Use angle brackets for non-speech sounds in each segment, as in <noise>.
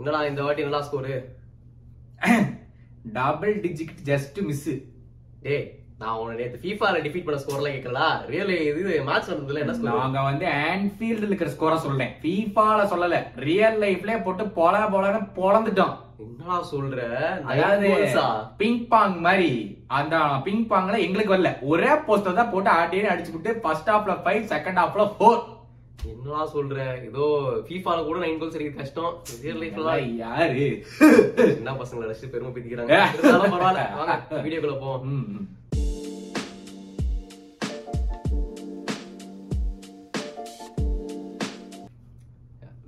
என்னடா இந்த வாட்டி என்னடா score double digit just miss டேய் நான் உன்னை நேத்து ஃபீஃபால டிஃபீட் பண்ண ஸ்கோர்லாம் கேட்கல ரியல் இது மேட்ச் நடந்ததுல என்ன ஸ்கோர் நாங்க வந்து ஆன்ஃபீல்ட்ல இருக்கிற ஸ்கோரை சொல்றேன். ஃபீஃபால சொல்லல. ரியல் லைஃப்ல போட்டு பொல பொலன்னு பொளந்துட்டோம் என்னடா சொல்ற? அதாவது பிங் பாங் மாதிரி. அந்த பிங் பாங்ல எங்களுக்கு வரல. ஒரே போஸ்டர் தான் போட்டு ஆட்டி அடிச்சு விட்டு ஃபர்ஸ்ட் ஹாஃப்ல ஃபைவ் செகண்ட் ஹாஃப்ல ஃபோர் என்னடா சொல்ற? ஏதோ ஃபீஃபால கூட நைன் கோல்ஸ் அடிக்க கஷ்டம். ரியல் லைஃப்ல யாரு? என்ன பசங்களை அடிச்சு பெருமை பத்திக்கிறாங்க. பரவாயில்ல. வாங்க வீடியோக்குள்ள போவோம்.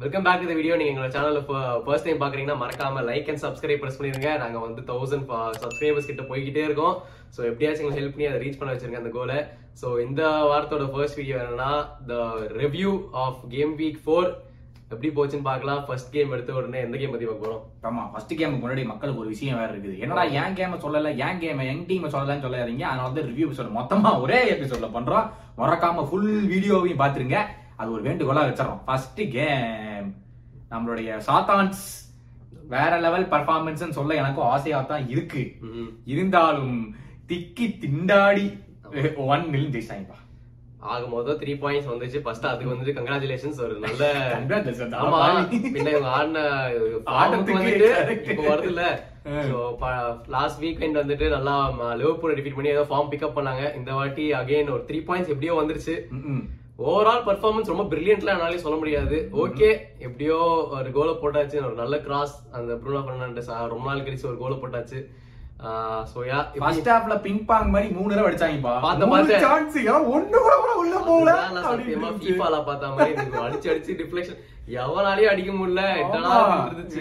வெல்கம் பேக் டு வீடியோ நீங்க எங்க சேனல்ல ஃபர்ஸ்ட் டைம் பாக்குறீங்கன்னா மறக்காம லைக் அண்ட் சப்ஸ்கிரைப் பிரஸ் பண்ணிருங்க. நாங்க வந்து தௌசண்ட் சப்ஸ்கிரைபர்ஸ் கிட்ட போய்கிட்டே இருக்கோம். சோ எப்படியாச்சும் எங்களுக்கு ஹெல்ப் பண்ணி அதை ரீச் பண்ண வச்சிருங்க அந்த கோலை சோ இந்த வாரத்தோட ஃபர்ஸ்ட் வீடியோ என்னன்னா the review of game week four எப்படி போச்சுன்னு பார்க்கலாம். ஃபர்ஸ்ட் கேம் எடுத்த உடனே எந்த கேம் பத்தி பார்க்க போறோம்? ஆமா ஃபர்ஸ்ட் கேமுக்கு முன்னாடி மக்களுக்கு ஒரு விஷயம் வேற இருக்குது. என்னடா என் கேம சொல்லல? என் கேம என் டீம் சொல்லலன்னு சொல்லாதீங்க. அதனால வந்து ரிவ்யூ எபிசோட் மொத்தமா ஒரே எபிசோட்ல பண்றோம். மறக்காம ஃபுல் வீடியோவையும் பாத்துருங்க அது ஒரு வேண்டுகோளா வச்சிடறோம். ஃபர்ஸ்ட் கேம் நம்மளுடைய சாத்தான்ஸ் வேற லெவல் பர்ஃபார்மன்ஸ் சொல்ல எனக்கும் ஆசையா தான் இருக்கு. இருந்தாலும் திக்கி திண்டாடி ஒன் மில் ஜெயிச்சாங்கப்பா ஆக மொத்தம் த்ரீ பாயிண்ட்ஸ் வந்துச்சு ஃபர்ஸ்ட் அதுக்கு வந்துட்டு கங்க்ராச்சுலேஷன்ஸ் ஒரு நல்ல Congratulations. ஆமா ஆமா. பின்ன இவங்க ஆடின ஆட்டத்துக்கு வந்துட்டு. இப்போ வருதுல்ல லாஸ்ட் வீக்கெண்ட் வந்துட்டு நல்லா லிவர்பூல் டிஃபீட் பண்ணி ஏதோ ஃபார்ம் பிக்கப் பண்ணாங்க இந்த வாட்டி அகைன் ஒரு த்ரீ பாயிண்ட்ஸ் எப்படியோ வந்துருச்சு. ஓவரால் பர்ஃபார்மன்ஸ் ரொம்ப பிரில்லியன்ட்ல என்னாலே சொல்ல முடியாது. ஓகே எப்படியோ ஒரு கோலை போட்டாச்சு. ஒரு நல்ல கிராஸ் அந்த ப்ரூனோ ஃபெர்னாண்டஸ் ரொம்ப நாள் கழிச்சு ஒரு கோலை போட்டாச்சு. சோ யா ஃபர்ஸ்ட் ஹாஃப்ல பிங் பாங் மாதிரி மூணு தடவை அடிச்சாங்கப்பா. பார்த்த. சான்ஸ் ஒண்ணு கூட கூட உள்ள போகல. நான் சத்தியமா அப்படின்னு ஃபீஃபால பார்த்த மாதிரி எனக்கு அடிச்சு அடிச்சு டிஃப்ளெக்ஷன் எவனாலயும் அடிக்க முடியல. என்னடா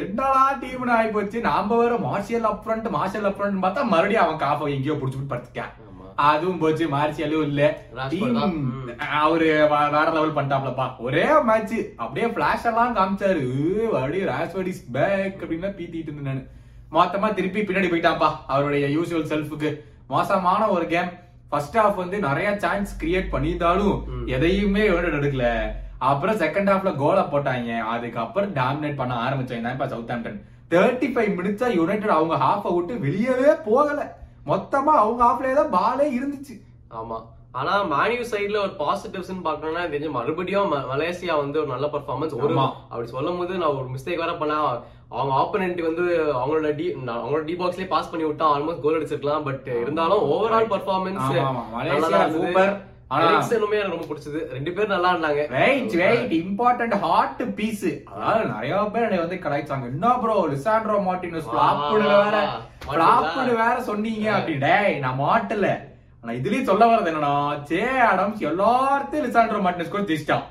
என்னடா டீம்னு போச்சு நாம வேற மார்ஷியல் அப்ரண்ட் மார்ஷியல் அப்ரண்ட் பார்த்தா மறுபடியும் அவன் காஃப எங்கேயோ புடிச்சு படுத்துட்டான். அதுவும் போச்சு மார்ஷியலும் இல்ல. அவரு வேற லெவல் பண்ணிட்டாப்லப்பா. ஒரே மேட்ச் அப்படியே பிளாஷ் எல்லாம் காமிச்சாரு. "ஏ, அப்படியே ராஷ்வர்ட் இஸ் பேக் அப்படின்னு பீத்திட்டு இருந்தேன் நானு. மொத்தமா திருப்பி பின்னாடி போயிட்டான்ப்பா அவருடைய யூசுவல் செல்ஃபுக்கு மோசமான ஒரு கேம் ஃபர்ஸ்ட் ஹாஃப் வந்து நிறைய சான்ஸ் கிரியேட் பண்ணியிருந்தாலும் எதையுமே எடுக்கல. அப்புறம் செகண்ட் ஹாஃப்ல கோலை போட்டாங்க. அதுக்கப்புறம் டாமினேட் பண்ண ஆரம்பிச்சாங்க தான் இப்ப சவுத் ஆம்டன் தேர்ட்டி ஃபைவ் மினிட்ஸா யுனைடெட் அவங்க ஹாஃபை விட்டு வெளியவே போகல. மொத்தமா அவங்க ஹாஃப்லயே தான் பாலே இருந்துச்சு. ஆமா. ஆனா மானியூ சைடுல ஒரு பாசிட்டிவ்ஸ் பாக்கணும்னா தெரிஞ்சு மறுபடியும் மலேசியா வந்து ஒரு நல்ல பர்ஃபார்மன்ஸ் ஒரு ஆமா. அப்படி சொல்லும் போது நான் ஒரு மிஸ்டேக் வேற பண்ணேன். அவங்க ஆப்போனன்ட் வந்து அவங்களோட டி அவங்களோட டி பாக்ஸ்லயே பாஸ் பண்ணி விட்டா ஆல்மோஸ்ட் கோல் அடிச்சிருக்கலாம். பட் இருந்தாலும் ஓவரால் பர்ஃபார்மன்ஸ். Malacia super. எரிக்சனுமே எனக்கு ரொம்ப பிடிச்சது. ரெண்டு பேரும் நல்லா இருந்தாங்க wait wait important hard piece அதாவது நிறைய பேர் என்னை வந்து கலாய்ச்சாங்க. என்ன ப்ரோ லிசாண்ட்ரோ மார்டினஸ் ஃபிளாப்னு வேற. ஃபிளாப்னு வேற சொன்னீங்க அப்படி டேய் நான் மாட்டல. ஆனா இதுலயும் சொல்ல வரது என்னன்னா சே அடம்ஸ் எல்லாத்தையும் லிசாண்ட்ரோ மார்டினஸ் கூட திச்சிட்டான்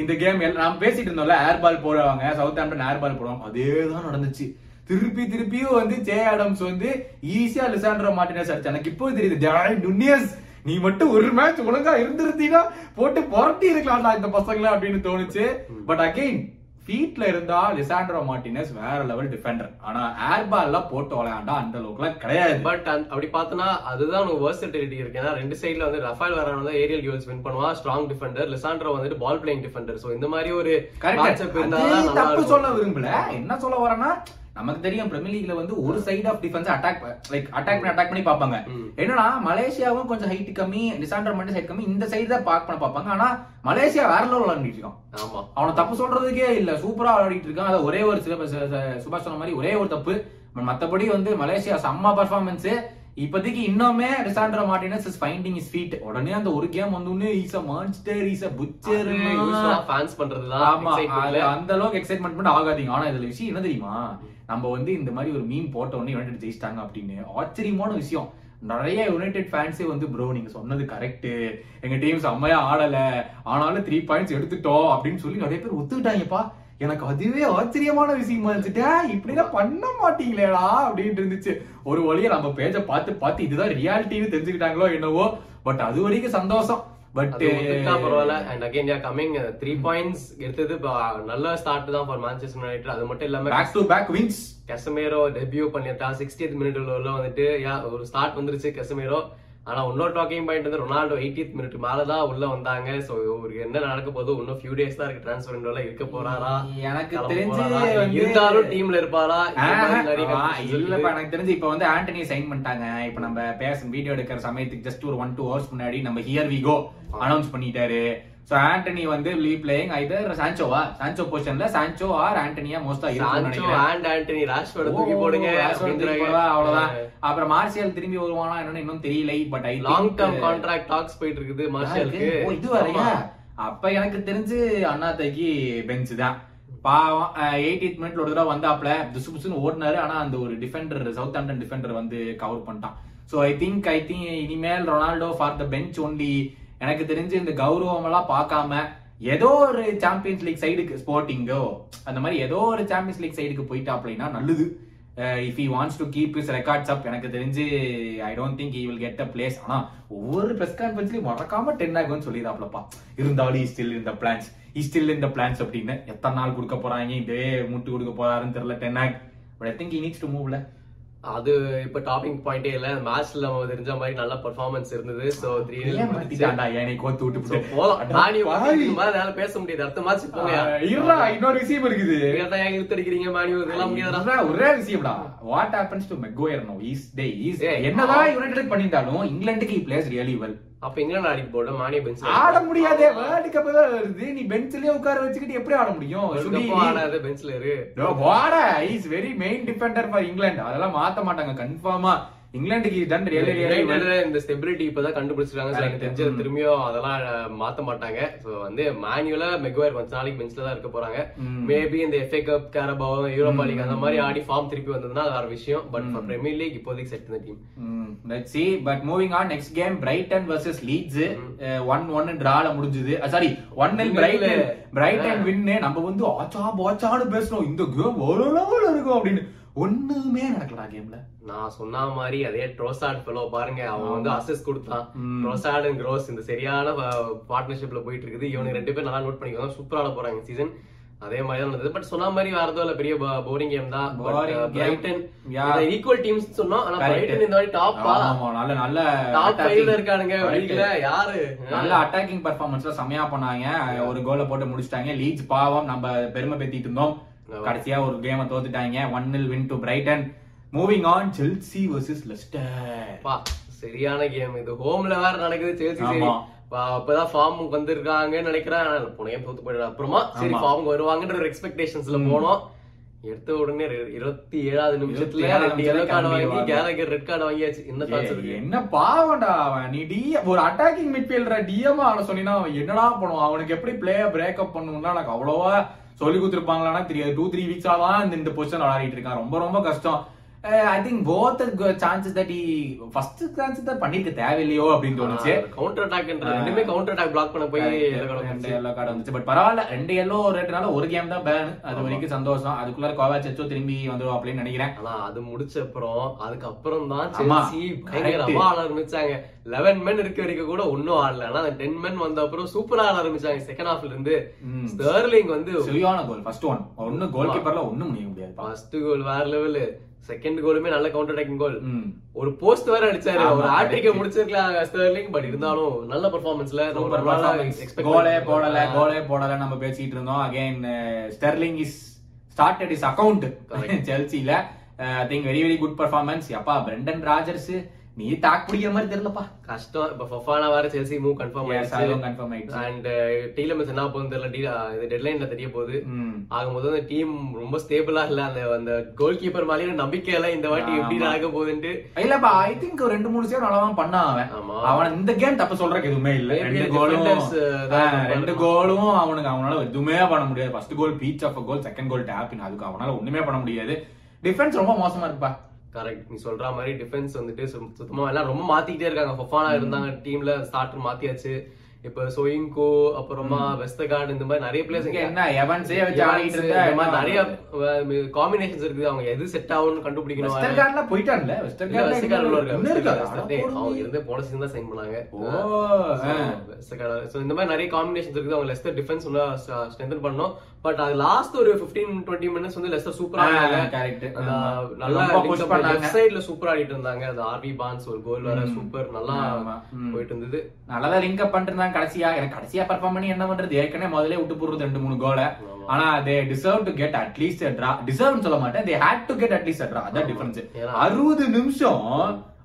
இந்த கேம் நாம் பேசிட்டு இருந்தோம்ல ஏர் பால் போடுவாங்க சவுத் ஆம்டன் ஏர் பால் போடுவாங்க. அதேதான் நடந்துச்சு. திருப்பி திருப்பியும் வந்து ஜே ஆடம்ஸ் வந்து ஈஸியா லிசாண்ட்ரோ மார்டினஸ் அடிச்சு எனக்கு இப்போ தெரியுது டேய் டுனியஸ் நீ மட்டும் ஒரு மேட்ச் ஒழுங்கா இருந்திருந்தீங்கன்னா போட்டு புரட்டி இருக்கலாம்டா இந்த பசங்களை அப்படின்னு தோணுச்சு. பட் அகைன் ஃபீட்ல இருந்தா லிசாண்ட்ரோ மார்டினஸ் வேற லெவல் டிஃபெண்டர் ஆனா ஏர் பால் எல்லாம் போட்டு விளையாண்டா அந்த அளவுக்குலாம் கிடையாது. பட் அப்படி பார்த்தனா அதுதான் உனக்கு வெர்சட்டிலிட்டி இருக்கு. ஏன்னா ரெண்டு சைடுல வந்து ரஃபேல் வரான் வந்து ஏரியல் டியூல்ஸ் வின் பண்ணுவான் ஸ்ட்ராங் டிஃபெண்டர் லிசாண்ட்ரோ வந்துட்டு பால் பிளேயிங் டிஃபெண்டர் சோ இந்த மாதிரி ஒரு கரெக்ட் இருந்தா தான் தப்பு. சொல்ல விரும்பல. என்ன சொல்ல வரேன்னா நமக்கு தெரியும் பிரீமியர் லீக்ல வந்து ஒரு side of defence attack like attack பண்ணி அட்டாக் பண்ணி பார்ப்பாங்க. என்னன்னா மலேசியாவும் கொஞ்சம் ஹைட் கம்மி டிசாண்டர் மட்டும் ஹைட் கம்மி இந்த சைடு தான் பார்க் பண்ண பார்ப்பாங்க. ஆனா மலேசியா வேற லெவல் விளையாடிட்டு இருக்கான். ஆமா. அவனை தப்பு சொல்றதுக்கே இல்ல. சூப்பரா விளையாடிட்டு இருக்கான். அது ஒரே ஒரு சுபாஷ் சொன்ன மாதிரி ஒரே ஒரு தப்பு. மத்தபடி வந்து மலேசியா செம்ம பர்ஃபார்மன்ஸ் இப்போதைக்கு இன்னுமே Lisandro Martinez is finding is feet உடனே அந்த ஒரு கேம் வந்தோடனே is a monster is a butcher fans பண்றதுதான் ஆமா. அந்த அளவுக்கு எக்ஸைட்மெண்ட் பண்ண ஆகாதீங்க. ஆனா இதுல விஷயம் என்ன தெரியுமா? நம்ம வந்து இந்த மாதிரி ஒரு மீன் போட்ட உடனே யுனைடெட் ஜெயிச்சிட்டாங்க அப்படின்னு. ஆச்சரியமான விஷயம். நிறைய யுனைடெட் ஃபேன்ஸே வந்து ப்ரோ நீங்க சொன்னது கரெக்ட் எங்க டீம் செம்மையா ஆடல. ஆனாலும் த்ரீ பாயிண்ட்ஸ் எடுத்துட்டோம். அப்படின்னு சொல்லி நிறைய பேர் ஒத்துக்கிட்டாங்கப்பா. எனக்கு அதுவே ஆச்சரியமான விஷயமா இருந்துச்சுட்டே இப்படிலாம் பண்ண மாட்டீங்களேடா. அப்படின்ட்டு இருந்துச்சு. ஒரு வழியை நம்ம பேஜ பார்த்து பார்த்து இதுதான் ரியாலிட்டின்னு தெரிஞ்சுக்கிட்டாங்களோ என்னவோ? பட் அது வரைக்கும் சந்தோஷம். பட் ஒத்துக்கிட்டா பரவாயில்ல. And again yeah coming three points எடுத்தது நல்ல ஸ்டார்ட் தான் ஃபார் மான்செஸ்டர் யுனைடெட் அது மட்டும் இல்லாம back to back wins Casemiro debut பண்ணிட்டா சிக்ஸ்டியத் மினிட்ல உள்ள வந்துட்டு யா ஒரு ஸ்டார்ட் வந்துருச்சு கெசமேரோ ஆனா இன்னொரு டாக்கிங் பாயிண்ட் வந்து ரொனால்டோ 80th மினிட் மேலதான் உள்ள வந்தாங்க. சோ இவருக்கு என்ன நடக்க போகுது இன்னும் ஃபியூ டேஸ் தான் இருக்கு. டிரான்ஸ்ஃபர் விண்டோல இருக்க போறாரா? எனக்கு தெரிஞ்சு இருந்தாலும் டீம்ல இருப்பாரா? இல்லப்பா. எனக்கு தெரிஞ்சு இப்ப வந்து ஆண்டனி சைன் பண்ணிட்டாங்க. இப்ப நம்ம பேச வீடியோ எடுக்கிற சமயத்துக்கு ஜஸ்ட் ஒரு ஒன் டூ ஹவர்ஸ் முன்னாடி நம்ம ஹியர் வி கோ அனௌன்ஸ் பண்ணிட்டாரு. சோ ஆண்டனி வந்து லீ பிளேயிங் ஐதர் சான்சோவா சான்சோ பொசிஷன்ல சான்சோ ஆர் ஆண்டனியா மோஸ்டா நினைக்கிறேன். and ஆண்டனி ராஷ்வர்ட் தூக்கி போடுங்க அவ்வளவுதான். அப்புறம் மார்சியல் திரும்பி வருவானா என்னன்னு இன்னும் தெரியல but I long term contract talks போயிட்டு இருக்குது மார்ஷலுக்கு ஓ, இது வரையா? அப்ப எனக்கு தெரிஞ்சு அண்ணாத்தைக்கு பெஞ்ச் தான். பாவம் எயிட்டித் மினிட்ல ஒரு தடவை வந்தாப்ல துசு புசுன்னு ஓடினாரு ஆனா அந்த ஒரு டிஃபெண்டர் சவுத் ஆம்டன் டிஃபெண்டர் வந்து கவர் பண்ணிட்டான். So I think I think இனிமேல் Ronaldo for the bench only எனக்கு தெரிஞ்சு இந்த கௌரவம் எல்லாம் பார்க்காம ஏதோ ஒரு சாம்பியன்ஸ் லீக் சைடுக்கு ஸ்போர்ட்டிங்கோ அந்த மாதிரி ஏதோ ஒரு சாம்பியன்ஸ் லீக் சைடுக்கு போயிட்டா அப்படின்னா நல்லது. If he wants to keep is records up எனக்கு தெரிஞ்சு I don't think will get a place ஆனா ஒவ்வொரு பிரஸ் கான்ஃபரன்ஸ்லயும் மறக்காம டென் ஆகும்னு சொல்லிடாப்லப்பா இருந்தாலும் ஸ்டில் இந்த பிளான்ஸ் ஸ்டில் இந்த பிளான்ஸ் அப்படின்னு எத்தனை நாள் கொடுக்க போறாங்க? இதே முட்டு கொடுக்க போறாருன்னு தெரியல Ten Hag but I think needs to மூவ்ல அது இப்ப டாப்பிங் பாயிண்டே இல்ல. மேட்ச்ல நம்ம தெரிஞ்ச மாதிரி நல்ல பெர்ஃபார்மன்ஸ் இருந்தது. சோ த்ரீ ஏனை கோத்து விட்டு போலாம். நானி. மேல பேச முடியாது. அடுத்த மேட்ச் போங்க இருடா இன்னொரு விஷயம் இருக்குது. ஏன் இழுத்தடிக்கிறீங்க மாணி? இதெல்லாம் முடியாதா இதுதான் ஒரே விஷயம்டா. What happens to Maguire no is day is என்னதான் யுனைடெட் பண்ணிட்டாலும் இங்கிலாந்துக்கு பிளேஸ் ரியலி வெல் அப்ப இங்கிலாந்து அடிக்க போட மானிய பெஞ்ச் ஆட முடியாதே வேர்ல்ட் கப் வருது. நீ பெஞ்ச்லயே உட்கார வச்சுக்கிட்டு எப்படி ஆட முடியும்? ஆடாத பெஞ்ச்ல இரு. வாடா. Is very main defender for England அதெல்லாம் மாத்த மாட்டாங்க. கன்ஃபார்மா இங்கிலாந்துக்கு யுனைடெட்ல இந்த ஸ்டெபிலிட்டி இப்பதான் கண்டுபிடிச்சிருக்காங்க. எனக்கு தெரிஞ்சது ம். திரும்பியும் அதெல்லாம் மாத்த மாட்டாங்க. சோ வந்து மேனுவலா மெக்வயர் கொஞ்ச நாளைக்கு பெஞ்ச்ல தான் இருக்க போறாங்க. மேபி இந்த FA cup Carabao Europa league அந்த மாதிரி. ஆடி ஃபார்ம் திருப்பி வந்ததுன்னா அது வேற விஷயம். பட். பிரீமியர் லீக் இப்போதைக்கு செட் இந்த team let's see. But moving on next game Brighton vs Leeds 1-1 டிரால முடிஞ்சது. சாரி 1-0 பிரைட்டன் பிரைட்டன் வின் நம்ம வந்து ஆச்சா பாச்சான்னு பேசணும் இந்த கேம் ஒரு லெவல் இருக்கும் அப்படின்னு. ஒண்ணுமே நடக்கலடா கேம்ல. நான் சொன்ன மாதிரி அதே ட்ரோசாட் ஃபெலோ பாருங்க அவன் வந்து. அசஸ் கொடுத்தான். ட்ரோசாட் அண்ட் க்ரோஸ் இந்த சரியான பார்ட்னர்ஷிப்ல போயிட்டு இருக்குது இவனுக்கு ரெண்டு பேரும் நல்லா நோட் பண்ணிக்கோங்க. சூப்பரா ஆட போறாங்க சீசன் அதே மாதிரி தான் நடந்தது. பட் சொன்ன மாதிரி வேற எதுவும் இல்ல. பெரிய போரிங் கேம் தான். Boring game. Brighton. Equal teams சொன்னோம். ஆனா. பிரைட்டன் இந்த மாதிரி டாப்பா ஆமா நல்ல நல்ல டாப் attacking. ஃபைவ்ல இருக்கானுங்க. Correct. லீக்ல யாரு நல்ல அட்டாக்கிங் பர்ஃபார்மன்ஸ்ல செமையா பண்ணாங்க. ஒரு கோலை போட்டு முடிச்சிட்டாங்க. லீட்ஸ் பாவம் நம்ம பெருமை பெத்திட்டு இருந்தோம். கடைசியா ஒரு கேமை தோத்துட்டாங்க. One nil win to Brighton moving on Chelsea versus Leicester பா சரியான கேம் இது ஹோம்ல வேற நடக்குது சேல்சி அப்பதான் ஃபார்ம் வந்திருக்காங்கன்னு நினைக்கிறேன். போன கேம் தோத்து போயிடுறேன் அப்புறமா சரி. ஃபார்ம் வருவாங்கன்ற ஒரு எக்ஸ்பெக்டேஷன்ஸ்ல போனோம். எடுத்த உடனே இருபத்தி ஏழாவது நிமிஷத்துல ரெண்டு yellow card வாங்கி. கேரகர் ரெட் கார்டு வாங்கியாச்சு. என்ன தாட்ஸ் என்ன பாவம்டா அவன். நீ டி ஒரு அட்டாக்கிங் மிட்ஃபீல்டர் டிஎம் ஆட சொன்னீங்கன்னா அவன் என்னடா பண்ணுவான்? அவனுக்கு எப்படி பிளேய பிரேக்கப் பண்ணணும்னா எனக்கு அவ்வளவா சொல்லி கொடுத்துருப்பாங்களான்னா தெரியாது. டூ த்ரீ வீக்ஸ் தான் இந்த இந்த பொசிஷன் விளையாடிட்டு இருக்கான். ரொம்ப ரொம்ப கஷ்டம். I think both chances that first chances தான் பண்ணிருக்க தேவையில்லையோ அப்படின்னு தோணுச்சு. கவுண்டர் அட்டாக் ரெண்டுமே கவுண்டர் அட்டாக் பிளாக் பண்ண போய் ரெண்டு. எல்லோ கார்டு வந்துச்சு. பட் பரவாயில்ல ரெண்டு எல்லோ ரேட்னால ஒரு கேம் தான் பேன் அது வரைக்கும் சந்தோஷம். அதுக்குள்ள கோவாச் எச்சோ திரும்பி வந்துருவா அப்படின்னு நினைக்கிறேன். ஆனா அது முடிச்ச அப்புறம் அதுக்கப்புறம் தான். செல்சி பயங்கரமா ஆட ஆரம்பிச்சாங்க. லெவன் men இருக்க வரைக்கும் கூட ஒன்னும் ஆடல. ஆனா டென் men வந்த அப்புறம் சூப்பரா ஆட ஆரம்பிச்சாங்க செகண்ட் ஹாஃப்ல இருந்து. ஸ்டர்லிங் வந்து சரியான கோல் ஃபர்ஸ்ட் ஒன் ஒன்னு கோல் கீப்பர்ல ஒண்ணும் முடிய முடியாது ஃபர்ஸ்ட் கோல் வேற லெவல் செகண்ட் கோலுமே நல்ல கவுண்டர் அட்டாக்கிங் கோல். ஒரு போஸ்ட் வேற அடிச்சாரு. ஒரு correct. முடிச்சிருக்கலாம் ஸ்டர்லிங் பட் இருந்தாலும் நல்ல பெர்ஃபார்மன்ஸ்ல கோலே போடல கோலே போடல நம்ம பேசிட்டு இருந்தோம். Again Sterling is started is account. செல்சில I think very very good performance அப்பா பிரெண்டன் ராஜர்ஸ் நீ தாக் பிடிக்கிற மாதிரி தெரியலப்பா கஷ்டம் இப்ப ஃபஃபானா வேற செல்சி மூவ் கன்ஃபார்ம் ஆயிடுச்சு confirm ஆயிடுச்சு. அண்ட் டீலமென்ஸ் என்ன போகுது தெரியல டீ இது டெட்லைன்ல தெரிய போகுது. ஆகும்போது அந்த டீம் ரொம்ப ஸ்டேபிளா இல்ல அந்த அந்த கோல் கீப்பர் மேலேயும் நம்பிக்கை இல்ல இந்த வாட்டி எப்படி. நடக்க போகுதுன்ட்டு இல்லப்பா ஐ திங்க் ரெண்டு மூணு சேவ் நல்லா தான் பண்ணான் அவன். அவன் இந்த கேம் தப்பு சொல்றதுக்கு எதுவுமே இல்ல ரெண்டு கோலும் ரெண்டு. கோலும் அவனுக்கு அவனால எதுவுமே பண்ண முடியாது first goal peach of goal second goal tap அதுக்கு அவனால ஒண்ணுமே பண்ண முடியாது டிஃபென்ஸ் ரொம்ப மோசமா இருப்பா கரெக்ட் நீ சொல்ற மாதிரி டிஃபென்ஸ் வந்துட்டு சுத்த- சுத்தமா எல்லாம் ரொம்ப மாத்திக்கிட்டே இருக்காங்க. ஃபஃபானா இருந்தாங்க டீம்ல ஸ்டார்டர் மாத்தியாச்சு. இப்ப சொயிங்கோ அப்புறமா வெஸ்டகார்ட் இந்த மாதிரி நிறைய இங்க என்ன எவன்ஸே வச்சு ஆடிட்டு இருந்தா இந்த மாதிரி நிறைய காம்பினேஷன்ஸ் இருக்குது. அவங்க எது செட் ஆகும்னு கண்டுபிடிக்கணும்? வெஸ்டர்கார்ட்ல போயிட்டான்ல? இருக்காங்க. அவங்க இருந்தே போன season தான் sign பண்ணாங்க. ஓ, இந்த மாதிரி நிறைய காம்பினேஷன்ஸ் இருக்குது. அவங்க லெஸ்டர் டிஃபென்ஸ் ஸ்ட்ரென்தன் பண்ணோம் பட் அது லாஸ்ட் ஒரு 15 டுவெண்ட்டி மினிட்ஸ் வந்து லெஸ்டர் சூப்பரா. நல்லா. லெஃப்ட் சைடுல சூப்பரா ஆடிட்டு இருந்தாங்க. அந்த ஆர்வி பான்ஸ் ஒரு கோல் வர. சூப்பர் நல்லா. போயிட்டு இருந்தது. நல்லதா லிங்க் அப் பண்ணிருந்தாங்க கடைசியா எனக்கு கடைசியா பெர்ஃபார்ம் பண்ணி என்ன பண்றது? ஏற்கனவே முதல்ல விட்டு போடுறது ரெண்டு மூணு கோல. ஆனா they deserve to get at least draw deserve சொல்ல மாட்டேன். They had to get at least draw அதான். டிஃபரன்ஸ் அறுபது நிமிஷம்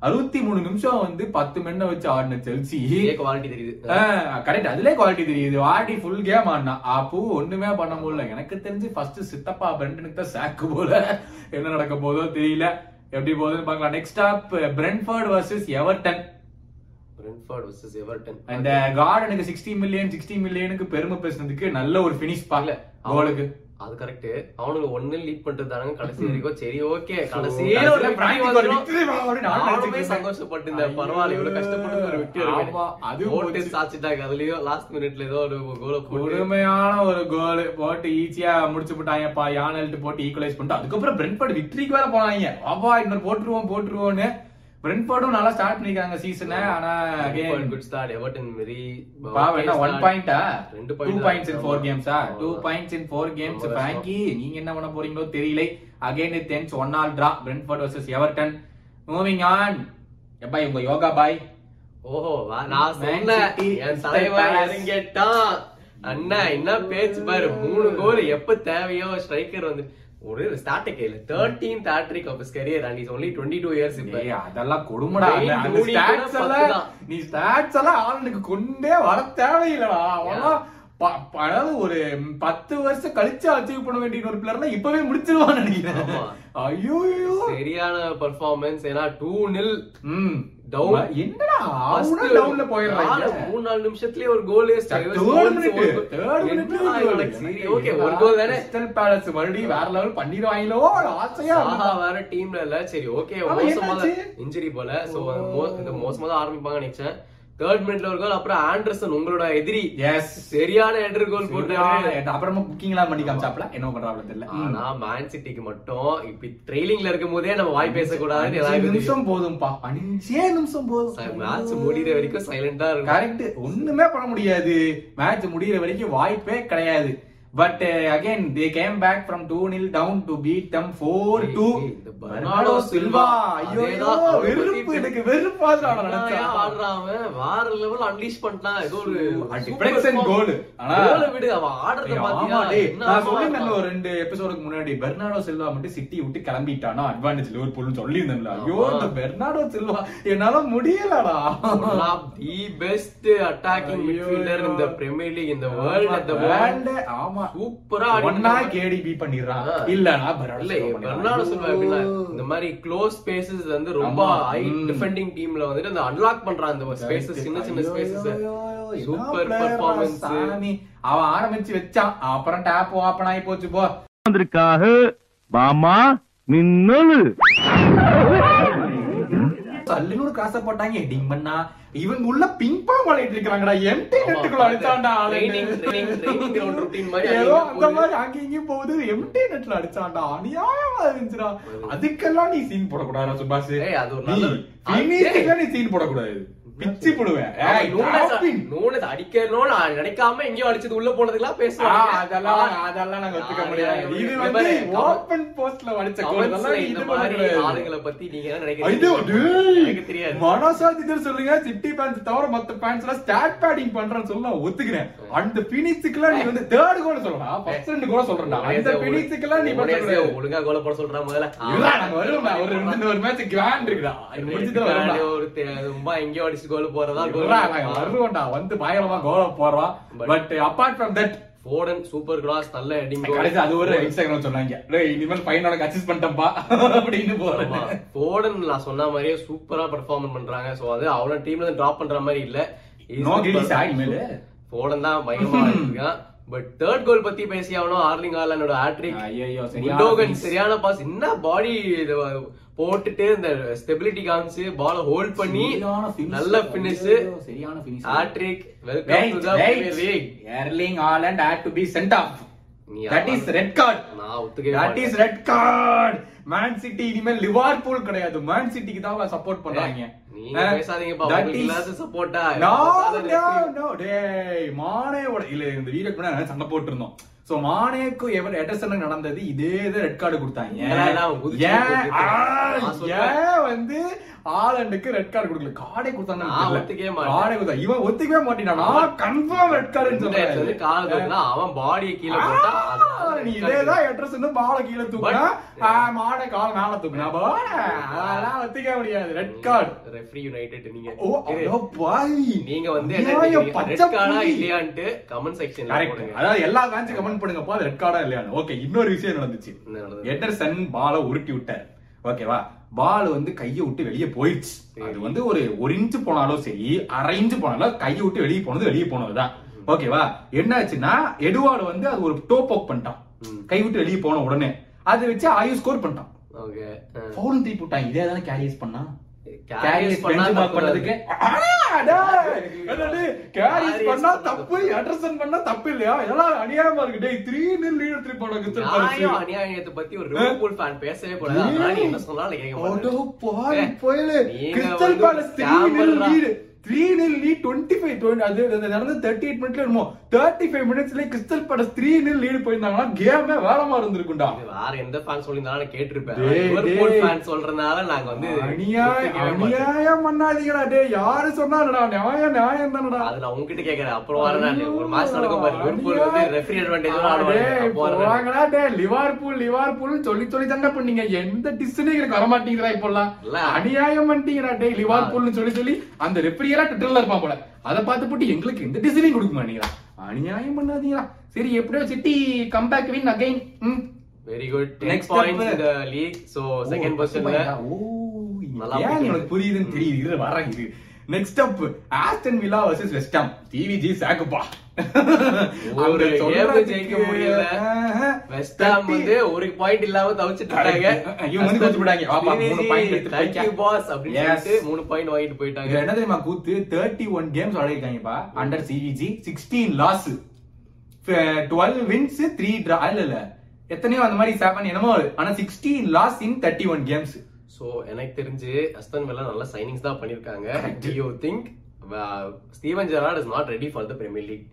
அறுபத்தி மூணு நிமிஷம் வந்து பத்து மென்ன வச்சு ஆடின செல்சி குவாலிட்டி தெரியுது. கரெக்ட் அதுலயே குவாலிட்டி தெரியுது. ஆடி ஃபுல் கேம் ஆடினா. அப்போ ஒண்ணுமே பண்ண முடியல. எனக்கு தெரிஞ்சு ஃபர்ஸ்ட் சித்தப்பா பிரண்டனுக்கு தான் சாக்கு போல என்ன நடக்க போதோ தெரியல. எப்படி போகுதுன்னு பார்க்கலாம். Next up Brentford versus Everton Brentford vs Everton இந்த கார்டனுக்கு சிக்ஸ்டி மில்லியன் சிக்ஸ்டி மில்லியனுக்கு பெருமை பேசுனதுக்கு நல்ல ஒரு பினிஷ் பாக்கல கோலுக்கு அது கரெக்ட் அவனுக்கு ஒண்ணு லீட் பண்ணிட்டு கடைசி வரைக்கும். சரி ஓகே கடைசி கடைசியில ஒரு பிரான்சிக்கு victory ஒரு வந்துரும். victory வாங்கணும்னு நானும் இருந்தேன். சந்தோஷப்பட்டு இந்த பரவாயில்ல இவ்வளவு கஷ்டப்பட்டு ஒரு ஆமா, அதுவும் ஓட்டு. சாச்சிட்டாங்க அதுலயும் லாஸ்ட் மினிட்ல ஏதோ ஒரு கோல கொடுமையான ஒரு கோல் போட்டு ஈஸியா முடிச்சு போட்டாங்கப்பா யானல்ட்டு போட்டு ஈக்குவலைஸ் பண்ணிட்டு அதுக்கப்புறம் பிரென்ஃபர்ட் விக்டரிக்கு வேற போனாங்க. அப்பா இன்னொரு போட்டுருவோம் போட்டுருவோம்னு பிரென்ஃபர்டும் நல்லா ஸ்டார்ட் பண்ணிருக்காங்க சீசனை ஆனா again, good start Everton very பாவம் என்ன ஒன் பாயிண்டா ரெண்டு டூ point பாயிண்ட்ஸ் இன் தான். ஃபோர் கேம்ஸா ஆமா. Two points in four games ரொம்ப பிராங்கி நீங்க என்ன பண்ண போறீங்களோ தெரியல. Again it tense one all draw Brentford versus Everton moving on எப்பா உங்க யோகா பாய் ஓஹோ நான் சொன்னேன். என் Palace. இறங்கிட்டான் அண்ணா என்ன பேச்சு பாரு. மூணு கோல் எப்ப தேவையோ ஸ்ட்ரைக்கர் வந்து ஒரு ஸ்டார்ட் கையில thirteen hat trick of his career and he's only 22 years இப்ப அதெல்லாம் கொடுமடா. நீ ஸ்டாட்ஸ் எல்லாம் ஆளுனுக்கு கொண்டே வர தேவையில்லடா. ப- அதாவது ஒரு பத்து வருஷம் கழிச்சு அச்சீவ் பண்ண வேண்டிய ஒரு பிளேயர்லாம் இப்பவே முடிச்சிருவான்னு நினைக்கிறேன். ஐயோ சரியான பெர்ஃபார்மன்ஸ் ஏன்னா டூ நில் ம். என்னடா? அவனா டவுன்ல போயிடுறாங்க. மூணு நாலு நிமிஷத்துலயே ஒரு goal third minute third minute okay ஒரு கோல் தானே? கிறிஸ்டல் பேலஸ் மறுபடியும் வேற லெவல் பண்ணிடுவாங்களோ ஆசையா இருக்கு. வேற டீம்ல இல்ல. சரி ஓகே மோசமா? இன்ஜுரி போல. சோ. இந்த மோசமா தான் ஆரம்பிப்பாங்க நினைச்சேன். தேர்ட் மினிட்ல ஒரு கோல் அப்புறம் ஆண்டர்சன் உங்களோட எதிரி. Yes. சரியான ஹெடர் கோல் போட்டாரு. அப்புறமா புக்கிங் எல்லாம் பண்ணி காமிச்சாப்ல என்ன பண்றாப்ல தெரியல. ஆனா மேன் சிட்டிக்கு மட்டும் இப்ப ட்ரெயிலிங்ல இருக்கும் போதே நம்ம வாய் பேசக்கூடாதுன்னு தெரியும். நிமிஷம் போதும்பா அஞ்சே நிமிஷம் போதும். மேட்ச் முடிகிற வரைக்கும் சைலண்டா இருக்கும். கரெக்ட் ஒண்ணுமே பண்ண முடியாது. மேட்ச் முடியிற வரைக்கும் வாய்ப்பே கிடையாது. But again they came back from two nil down to beat them four two ஏய், இந்த பெர்னார்டோ சில்வா ஐயோ வெறுப்பு எனக்கு நினைச்சா ஆடுறான்? வேற level unleash பண்ணிட்டான். ஏதோ ஒரு form. goal. ஆனா- அ விடு, அவன் ஆடுறத பாத்தியா? ஆமா நான் ஆமா ஆடுறான். ஒரு ரெண்டு எபிசோடுக்கு முன்னாடி பெர்னார்டோ சில்வா மட்டும் சிட்டி விட்டு கிளம்பிட்டானா அட்வான்டேஜ் லிவர்பூல்னு சொல்லியிருந்தேன்ல ஐயோ ஆமா. இந்த பெர்னார்டோ சில்வா என்னால முடியலடா One of the best attacking ஐயோ, midfielder in the Premier League, in ஆமா. சூப்பரா ஒன்னா கேடிபி பண்ணிடுறான். இல்லனா இல்ல சில்வா எப்படின்னா இந்த மாதிரி க்ளோஸ் ஸ்பேசஸ் வந்து ரொம்ப. ஹை. டிஃபெண்டிங் டீம்ல வந்துட்டு அந்த அன்லாக் பண்றான் அந்த ஸ்பேசஸ் சின்ன சின்ன ஸ்பேசஸ் சூப்பர் பெர்ஃபார்மன்ஸ் அவன் ஆரம்பிச்சு வச்சான் அப்புறம் டேப் ஓபன் ஆகி போச்சு போ. வந்திருக்காக பாமா மின்னல். தள்ளுன்னு காசை போட்டாங்க. ஹெட்டிங் பண்ணா இவங்க உள்ள பிங் பாங் விளையாட்டு இருக்காங்கடா எம்டி நெட்டுக்குள்ள அடிச்சான்டா ஏதோ அந்த. மாதிரி அங்க இங்கேயும் போகுது. எம்டி நெட்ல அடிச்சான்டா. அநியாயமா இருந்துச்சுடா. அதுக்கெல்லாம் நீ சீன் போடக்கூடாது சுபாஷ். அது ஒரு நீ சீன் போடக்கூடாது. பிச்சு போடுவேன். நூனஸ் நான் நினைக்காம எங்கேயோ அடிச்சது உள்ள போனதுக்கெல்லாம் பேசுவாங்க. அதெல்லாம் அதெல்லாம் நாங்க ஒத்துக்க முடியாது. இது வந்து ஓபன் போஸ்ட்ல அடிச்ச கோல் இந்த மாதிரி. ஆளுங்களை பத்தி நீங்க என்ன நினைக்கிறீங்க? எனக்கு தெரியாது. சொல்லுங்க சிட்டி பேண்ட்ஸ் தவிர மத்த பேண்ட்ஸ் எல்லாம் ஸ்டாட் பேடிங் பண்றேன்னு சொல்ல ஒத்துக்கிறேன். அந்த பினிக்ஸ்க்குலாம் நீ வந்து தேர்ட் கோல் சொல்லலாம் ஃபர்ஸ்ட் ரெண்டு கோல் சொல்றேன்டா. அந்த பினிக்ஸ்க்குலாம் நீ பண்ண ஒழுங்கா கோல போட சொல்றா முதல்ல. நாங்க வருவோம்டா. ஒரு மேட்ச் கிராண்ட் இருக்குடா. ஒரு ரொம்ப எங்கேயோ அடிச்சு கோல் போறதா வருவோம்டா வந்து பயங்கரமா கோல போறோம் But- but apart from that Foden super cross நல்ல ஹெட்டிங் கடைசி அது ஒரு இன்ஸ்டாகிராம் சொன்னாங்க. டேய் இனிமேல் உனக்கு அசிஸ்ட் பண்ணிட்டப்பா அப்படின்னு போறேன். ஃபோர்டன் நான் சொன்ன மாதிரியே சூப்பரா பெர்ஃபார்மன்ஸ் பண்றாங்க. சோ அது அவன டீம்ல இருந்து டிராப் பண்ற மாதிரி இல்ல. நோ கிரிஸா இனிமேல்? ஃபோர்டன் தான் பயங்கரமா <laughs> இருக்கான். பட் தேர்ட் கோல் பத்தி பேசி ஆகணும் ஆர்லிங் ஹாலண்டோட ஹாட்ரிக் ஐயோ finish. சரியான பாஸ் என்ன பாடி போட்டுட்டு இந்த ஸ்டெபிலிட்டி காமிச்சு பால ஹோல்ட் பண்ணி. நல்ல பினிஷ் ஐயோ, சரியான finish. Hat trick welcome to the. Premier league had to be sent off. நீ That is அவன்- red card. நான் ஒத்துக்கவே That மாட்டேன். is red card. Man City இனிமேல் லிவர்பூல் கிடையாது மேன் சிட்டிக்கு தான் சப்போர்ட் பண்றாங்க நீங்க பேசாதீங்கப்பா இல்லாத சப்போர்ட்டா No, no, no. டேய், மானேவோட இல்ல இந்த வீடியோக்கு முன்னாடி சண்டை போட்டிருந்தோம். சோ மானேக்கும் எவர் எடர்சனுக்கு நடந்தது இதே தான் ரெட் கார்டு கொடுத்தாங்க. ஏன்? வந்து ஆலண்டுக்கு ரெட் கார்டு கொடுக்கல? கார்டே நான் ஒத்துக்கவே. கார்டே கொடுத்தா இவன் ஒத்துக்கவே மாட்டேன் நான் கன்ஃபார்ம் ரெட் கார்டுன்னு சொல்றேன். தூக்குனா அவன் பாடியை கீழே போட்டா நீ இதேதான் அட்ரஸ் வந்து பால கீழே தூக்குனா மாட கால் மேல தூக்குனா அதெல்லாம் ஒத்துக்க முடியாது. ரெட் கார்டு ரெஃப்ரி யுனைடெட் நீங்க ஓ பாய். நீங்க வந்து. இல்லையான்ட்டு கமெண்ட் செக்ஷன்ல அதாவது எல்லா மேட்ச் கமெண்ட் பண்ணுங்கப்பா அது ரெட் கார்டா இல்லையான்னு. ஓகே இன்னொரு விஷயம் நடந்துச்சு? எடர்சன் பால உருட்டி விட்டார். ஓகேவா பால் வந்து கையை விட்டு வெளியே போயிடுச்சு அது வந்து ஒரு ஒரு இன்ச்சு போனாலும் சரி அரை இன்ச்சு போனாலும் கையை விட்டு வெளியே போனது வெளியே போனதுதான். ஓகேவா என்ன ஆச்சுன்னா எடுவார்டு வந்து அது ஒரு டோ போக் பண்ணிட்டான். கை விட்டு வெளியே போன உடனே. அதை வச்சு ஆயு ஸ்கோர் பண்ணிட்டான். ஓகே ஃபவுலும் தீ போட்டான் இதே தானே கேரியஸ் பண்ணா Carries கேரியஸ் பண்ணா தப்பு. பண்ணதுக்கு கேரியஸ் பண்ணா தப்பு அண்டர்ஸ்டாண்ட் பண்ணா தப்பு இல்லையா? இதெல்லாம் அநியாயமா இருக்கு? டேய் 3 நில் லீட் எடுத்து போன கிறிஸ்டல் நியாயம் பாலஸ் அநியாயத்தை பத்தி ஒரு லிவர்பூல் ஃபேன் பேசவே கூடாது? அதனால நீ என்ன சொன்னாலும் கேட்க மாட்டேன் பால் ஏய், போயில நீங்க கிறிஸ்டல் வந்து பாலஸ் 3 நில் scammer-ரா. 3 நில் லீட் 25 20 அது நடந்து 38 மினிட்ல இருமோ 35 மினிட்ஸ்ல கிறிஸ்டல் பாலஸ் 3 நில் லீட் போயிருந்தாங்கன்னா கேமே வேற மாதிரி இருந்திருக்கும்டா. வேற எந்த ஃபேன் சொல்லியிருந்தாலும் கேட்டிருப்பேன். சொல்றதுனால நாங்க வந்து அநியாயம். அநியாயம் பண்ணாதீங்கடா டேய். யாரு சொன்னாடா நியாயம் நியாயம் தானடா. அது நான் உங்ககிட்ட கேக்குறேன் அப்புறம் வரேன் ஒரு மேட்ச் நடக்கும் பாரு. லிவர்பூல் வந்து ரெஃப்ரி அட்வான்டேஜ். போவாங்கடா டேய். லிவர்பூல் லிவர்பூல் சொல்லி சொல்லி தாங்க பண்ணீங்க. எந்த டிஸ்னே எனக்கு வர மாட்டேங்கிறா இப்போலாம். அநியாயம் பண்ணிட்டீங்கடா டேய். லிவர்பூல்னு சொல்லி சொல்லி அந்த ரெஃப்ரி எல்லாம் ட்விட்டர்ல இருப்பான் போல. அத பார்த்து போட்டு எங்களுக்கு எந்த டிசிஷனையும் கொடுக்க மாட்டீங்களா அநியாயம் பண்ணாதீங்களா? சரி எப்படியோ City comeback win again very good next points. இந்த லீக் சோ செகண்ட் பொசிஷன்ல ஓ நல்லா புரியுதுன்னு தெரியுது? வரேன் இது. Next up Aston Villa versus West Ham TVG சாக்குப்பா சொல்றதுக்கு, ஜெயிக்க முடியல. ஆஹ், வெஸ்ட் ஹாம் வந்து ஒரு பாயிண்ட் இல்லாம தவிச்சிட்டு இருக்காங்க. Correct. இவங்க வந்து தோத்து போயிட்டாங்க. வாப்பா, மூணு point எடுத்து. பாஸ் அப்படின்னு மூணு பாயிண்ட் வாங்கிட்டு போயிட்டாங்க. என்ன தெரியுமா கூத்து? தேர்ட்டி ஒன் கேம்ஸ் விளையாடிருக்காங்கப்பா under சிவிஜி sixteen loss twelve wins three draw இல்ல இல்ல. எத்தனையோ அந்த மாதிரி செவன் என்னமோ. ஆனா sixteen loss in thirty one games so எனக்கு தெரிஞ்சு அஸ்டன் வில்லா நல்ல சைனிங்ஸ் தான் பண்ணிருக்காங்க. Do you think Steven Gerrard is not ready for the premier league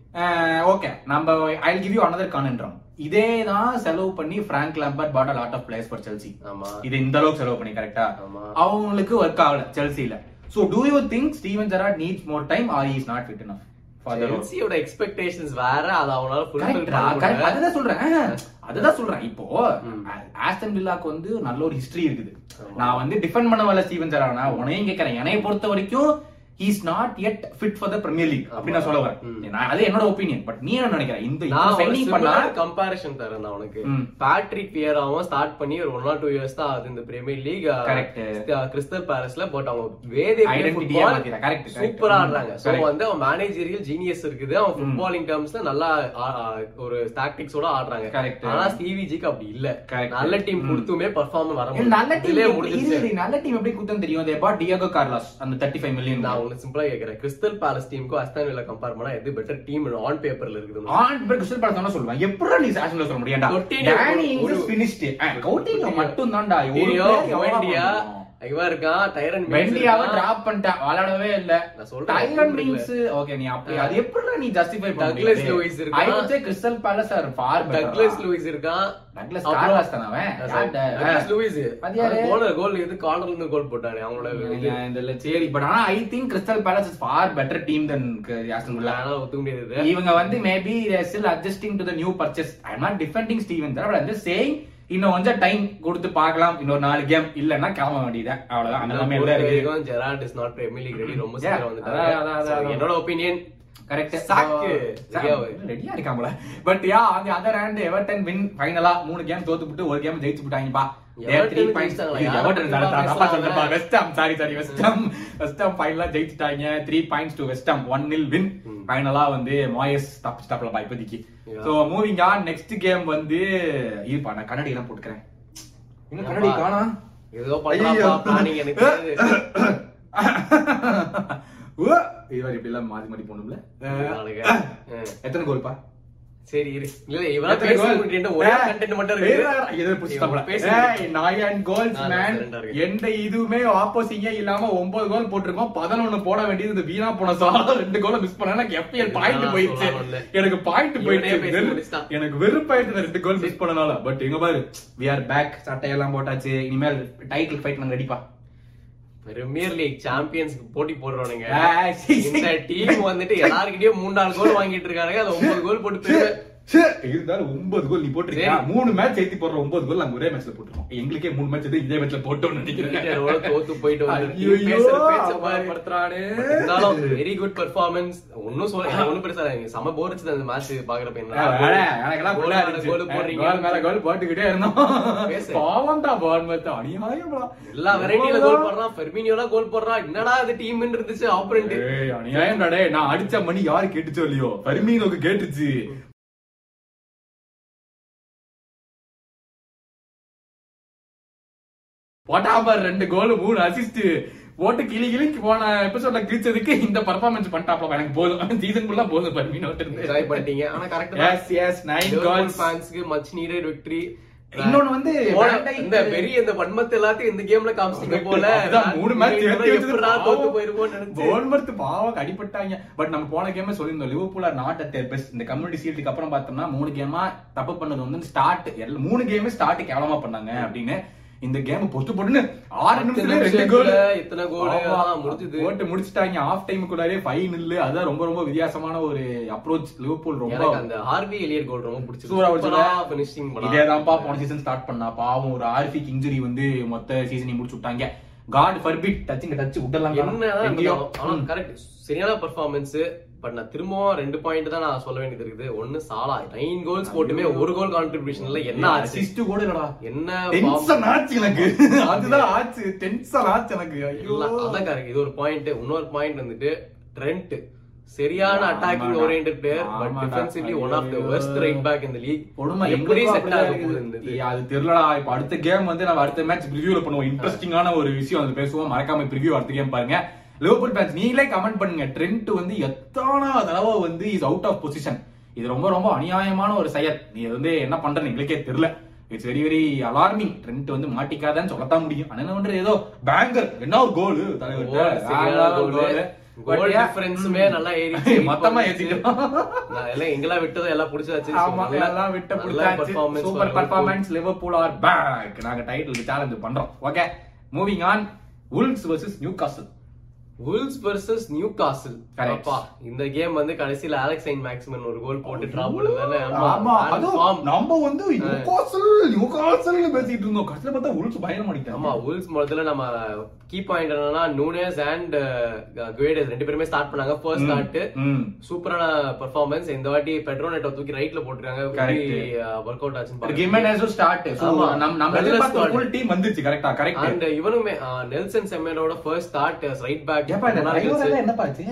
okay நம்ம I give you another conundrum இதே தான் செலவு பண்ணி Frank Lampard bought lot of players for Chelsea ஆமா. இது இந்த அளவுக்கு செலவு பண்ணி கரெக்டா ஆமா. அவங்களுக்கு ஒர்க் ஆகல செல்சில so do you think Steven Gerrard needs more time or is not fit enough செல்சியோட expectations வேற அது அவனால அதுதான் சொல்றேன். அதுதான் சொல்றேன். இப்போ. ஆஸ்டன் வில்லாக்கு வந்து நல்ல ஒரு ஹிஸ்டரி இருக்குது. நான் வந்து டிஃபெண்ட் பண்ண வரல ஸ்டீவன் ஜெரார்ட் உனையும் கேட்கறேன். என்னைய பொறுத்த வரைக்கும் is not yet fit for the premier league அப்படி நான் சொல்ல வரேன் அது என்னோட ஒப்பீனியன் பட் நீ என்ன நினைக்கிற இந்த சைனிங் பண்ணா comparison தரேன் நான் உனக்கு. பேட்ரிக் பியராவும் ஸ்டார்ட் பண்ணி ஒரு ஒன் ஆர் டூ இயர்ஸ் தான் ஆகுது இந்த பிரீமியர் லீக் Correct. கிறிஸ்டல் பேலஸ்ல பட் அவங்க வேதே correct. சூப்பரா. ஆடுறாங்க சோ. வந்து அவன் மேனேஜரியல் ஜீனியஸ் இருக்குது அவன் ஃபுட்பாலிங் டர்ம்ஸ்ல நல்லா ஒரு டாக்டிக்ஸோட ஆடுறாங்க Correct. ஆனா ஸ்டீவி ஜிக்கு அப்படி இல்ல. நல்ல டீம். கொடுத்துமே பெர்ஃபார்ம் வர நல்ல டீம் நல்ல டீம் எப்படி குத்தம் தெரியும் தே பாட் டியாகோ கார்லாஸ் அந்த 35 மில்லியன் நான் உங்களுக்கு சிம்பிளா கேக்குறேன். கிறிஸ்டல் பேலஸ் டீமுக்கும் அஸ்தான் வில்லா கம்பேர் பண்ணா எது பெட்டர் டீம் ஆன் பேப்பர்ல இருக்குது ஆன் பேர் கிறிஸ்டல் பேலஸ் தான சொல்லுவேன். எப்பறா நீ ஆக்ஷன்ல சொல்ல Coutinho Danny English finished Coutinho மட்டும் தான்டா ஒரு இவன் இருக்கான் டைரன் வெண்டியாவை டிராப் பண்ணிட்டான் விளையாடவே இல்ல. நான் சொல்றேன், இல்ல. மீன்ஸ் ஓகே நீ அப்படி அது எப்படி நீ ஜஸ்டிஃபை பண்ண Lewis ஐ இருக்கான். Would say Crystal Palace are for Douglas Luiz இருக்கான் அப்புறம் கார்லாஸ் தான அவன்? டக்லஸ் லூயிஸ் அது யாரு? கோல் கோல் இது கார்னர்ல இருந்து கோல் போட்டானே அவங்களோட இது. இந்த- சரி பட் ஆனா I think Crystal Palace is far better team then Aston Villa அதனால ஒத்துக்க முடியாது இவங்க வந்து maybe still adjusting to the new purchase I not defending Steven but I'm just saying இன்னும் கொஞ்சம் டைம் கொடுத்து பார்க்கலாம். இன்னொரு நாலு கேம் இல்லன்னா கிளம்ப வேண்டியது. அவ்வளவுதான். அந்த நிலைமையில Gerrard is not premier league ready ரொம்ப சீக்கிரம். So, என்னோட சாக்கு. ரெடியா இருக்காங்களா பட் யா அந்த அதர் ஹேண்ட் எவர்டன் வின் ஃபைனலா மூணு கேம் தோத்துப்புட்டு ஒரு கேம் ஜெயிச்சு விட்டாங்கப்பா ஃபைனலா ஜெயிச்சிட்டாங்க. Three points to West Ham one nil win ஃபைனலா வந்து மாயஸ் தப்பு இப்போதைக்கு மூவிங் ஆன் நெக்ஸ்ட் கேம் வந்து இருப்பா நான் கண்ணாடி எல்லாம் போட்டுக்கிறேன். எங்க கண்ணாடி காணா? ஏதோ பிளானிங் எனக்கு இப்படி எல்லாம் மாத்தி மாத்தி போகணும்ல. எத்தனை கோல்பா சரி இரு. இல்ல இவரா பேசி முடிட்டு ஒரே கண்டென்ட் மட்டும் இருக்கு. பேசி ஆ, எந்த இதுவுமே ஆப்போசிங்க இல்லாம ஒன்பது கோல் போட்டிருக்கோம். பதினொன்னு போட வேண்டியது இந்த வீணா போன சால ரெண்டு கோல மிஸ் பண்ணா எனக்கு எப்பிஎல் பாயிண்ட் போயிடுச்சு. எனக்கு பாயிண்ட் இவனே போயிடுச்சு. எனக்கு வெறுப்பாயிட்டு இந்த ரெண்டு கோல் மிஸ் பண்ணனால. பட் எங்க பாரு வி ஆர் பேக் சட்டையெல்லாம் போட்டாச்சு. இனிமேல் டைட்டில் ஃபைட் நாங்க ரெடிப்பா பிரீமியர் லீக் சாம்பியன்ஸ்க்கு போட்டி போடுறவனுங்க. இந்த டீம் வந்துட்டு எல்லாருக்கிட்டயும் மூணு நாலு கோல் வாங்கிட்டு இருக்காங்க அது ஒன்பது கோல் போட்டு இருந்தாலும் ஒன்பது கோல் நீ போட்டிருக்கியா? மூணு மேட்ச் ஏத்தி போடுற ஒன்பது கோல் நாங்க ஒரே மேட்ச்ல போட்டுருக்கோம். எங்களுக்கே மூணு மேட்ச் எது இதே மேட்ச்ல போட்டோம்னு நினைக்கிறேன். தோத்து போயிட்டு வெரி குட் பெர்ஃபார்மன்ஸ் ஒன்னும் சொல்ல ஒண்ணும் பெருசா. செம போர் அடிச்சது அந்த மேட்ச் பாக்குறப்ப என்ன கோல் மேல. கோல் போட்டுக்கிட்டே இருந்தோம். பேசு. பாவம்டா bournemouth. அநியாயம்டா. எல்லா வெரைட்டில கோல் போடுறான். ஃபெர்மினியோலாம் கோல் போடுறான் என்னடா இது டீம் இருந்துச்சு ஆப்பரண்ட் டேய். நான் அடிச்ச மணி யாரு கேட்டுச்சோ இல்லையோ? ஃபெர்மினோக்கு கேட்டுச்சு. போட்டாம ரெண்டு கோல் மூணு அசிஸ்ட் போட்டு கிளி கிளிக்கு போன எபிசோட்ல கிழிச்சதுக்கு இந்த பர்ஃபார்மன்ஸ் பண்ணிட்டாப்ல எனக்கு போதும். <laughs> சீசன் ஃபுல்லா போதும் ஃபெர்மினோ என்ஜாய் பண்ணிட்டீங்க. ஆனா correct yes yes nine goals ஃபேன்ஸ்க்கு much needed victory இன்னொன்னு வந்து இந்த பெரிய இந்த வன்மத்தை எல்லாத்தையும் இந்த கேம்ல காமிச்சிங்க போல மூணு மேட்ச் தோத்து நினைச்சு. போன்மர்த் பாவம் அடிபட்டாங்க. பட் நம்ம போன கேமே சொல்லியிருந்தோம் Liverpool are not at their best இந்த கம்யூனிட்டி சீட்டுக்கு அப்புறம் பார்த்தோம்னா மூணு கேமா தப்பு பண்ணது வந்து ஸ்டார்ட் மூணு கேமே ஸ்டார்ட் கேவலமா பண்ணாங்க அப்படின்னு. இந்த கேம் பொத்து போட்டுன்னு ஆறு நிமிஷத்துல ரெண்டு கோல் நிமிஷத்துல இத்தனை கோல் முடிஞ்சது. போட்டு முடிச்சிட்டாங்க. ஆஃப் டைமுக்குள்ளாரே ஃபைவ் நில்லு அதுதான் ரொம்ப ரொம்ப வித்தியாசமான ஒரு அப்ரோச் லிவர்பூல் ரொம்ப அந்த ஹார்வி எலியர் கோல் ரொம்ப பிடிச்சது சூப்பரா சூப்பரா வச்சது. ஃபினிஷிங் இதேதான்ப்பா போன சீசன் ஸ்டார்ட் பண்ணா. பாவம் ஒரு ஆர்பிக் இன்ஜுரி வந்து மொத்த சீசனை முடிச்சு விட்டாங்க. காட் ஃபர்பிட் டச்சிங்க டச் விடலாம் ஆனா கரெக்ட் சரியான பெர்ஃபார்மன்ஸ் பட் நான் திரும்பவும் ரெண்டு பாயிண்ட் தான் நான் சொல்ல வேண்டியது இருக்குது. ஒன்னு சாலா நைன் கோல்ஸ் போட்டுமே ஒரு கோல் கான்ட்ரிபியூஷன்ல என்ன ஆச்சு? அசிஸ்ட் கூட இல்லடா. என்ன டென்ஷன் ஆச்சு எனக்கு. <laughs> அதுதான் ஆச்சு. டென்ஷன் ஆச்சு எனக்கு. அதான் கரெக்ட் இது ஒரு பாயிண்ட் இன்னொரு பாயிண்ட் வந்துட்டு ட்ரெண்ட் சரியான. Attacking oriented player but. Defensively one of the. Worst right back இந்த லீக் கொடுமை எப்படி செட் அப்படிதான் ஆக போகுது இருக்குது. இந்த இது? ஏய், அது தெரியலடா. இப்ப அடுத்த கேம் வந்து நம்ம அடுத்த மேட்ச் ப்ரிவியூல பண்ணுவோம். இன்ட்ரெஸ்டிங்கான ஒரு விஷயம். அது பேசுவோம். மறக்காம ப்ரிவியூ அடுத்த கேம் பாருங்க. லிவர்பூல் ஃபேன்ஸ் நீங்களே கமெண்ட் பண்ணுங்க. ட்ரெண்ட் வந்து எத்தனை தடவை வந்து இஸ் அவுட் ஆஃப் பொசிஷன் இது ரொம்ப ரொம்ப அநியாயமான ஒரு செயல். நீ வந்து என்ன பண்றன்னு எங்களுக்கே தெரியல. It's very very alarming Trent வந்து மாட்டிக்காதன்னு சொல்லத்தான் முடியும். ஆனா என்ன பண்றது ஏதோ பேங்கர் என்ன ஒரு கோல் தலைவர் கோல் டிஃபரன்ஸுமே நல்லா ஏறிச்சு <laughs> மொத்தமா ஏத்திட்டோம். நான் எல்லாம் எங்கெல்லாம் விட்டதோ எல்லாம் புடிச்சாச்சு. ஆமா எல்லாம் விட்ட புடிச்சாச்சு. Super performance Liverpool are back நாங்க டைட்டில் சேலஞ்ச் பண்றோம். Okay moving on Wolves versus Newcastle Wolves versus Newcastle. அப்பா இந்த கேம் வந்து கடைசில அலெக்ஸ் ஐன் மேக்ஸிமன் ஒரு கோல் போட்டு டிராப் பண்ணதானே ஆமா நம்ம வந்து நியூகாசல் நியூகாசல் பேசிட்டு இருந்தோம். கடைசில பார்த்தா வுல்ஸ் பயணம் பண்ணிட்டாங்க ஆமா வுல்ஸ் முதல்ல நம்ம கீ பாயிண்ட் என்னன்னா நூனஸ் அண்ட் குவேடஸ் ரெண்டு பேருமே ஸ்டார்ட் பண்ணாங்க. ஃபர்ஸ்ட் ஸ்டார்ட் சூப்பரான பெர்ஃபார்மன்ஸ் இந்த வாட்டி பெட்ரோ நெட்டோ தூக்கி ரைட்ல போட்டுருக்காங்க. ஒர்க் அவுட் பாருங்க. கிமெனேஸும் ஸ்டார்ட் ஆமா. நம்ம நம்ம எதிர்பார்த்த. ஃபுல் டீம் வந்துச்சு. கரெக்டா கரெக்ட் அண்ட் இவனுமே நெல்சன் செம்மேடோட ஃபர்ஸ்ட் ஸ்டார்ட் ரைட் பேக் ஏப்பா இந்த டிரைவர் எல்லாம் என்ன பாச்சு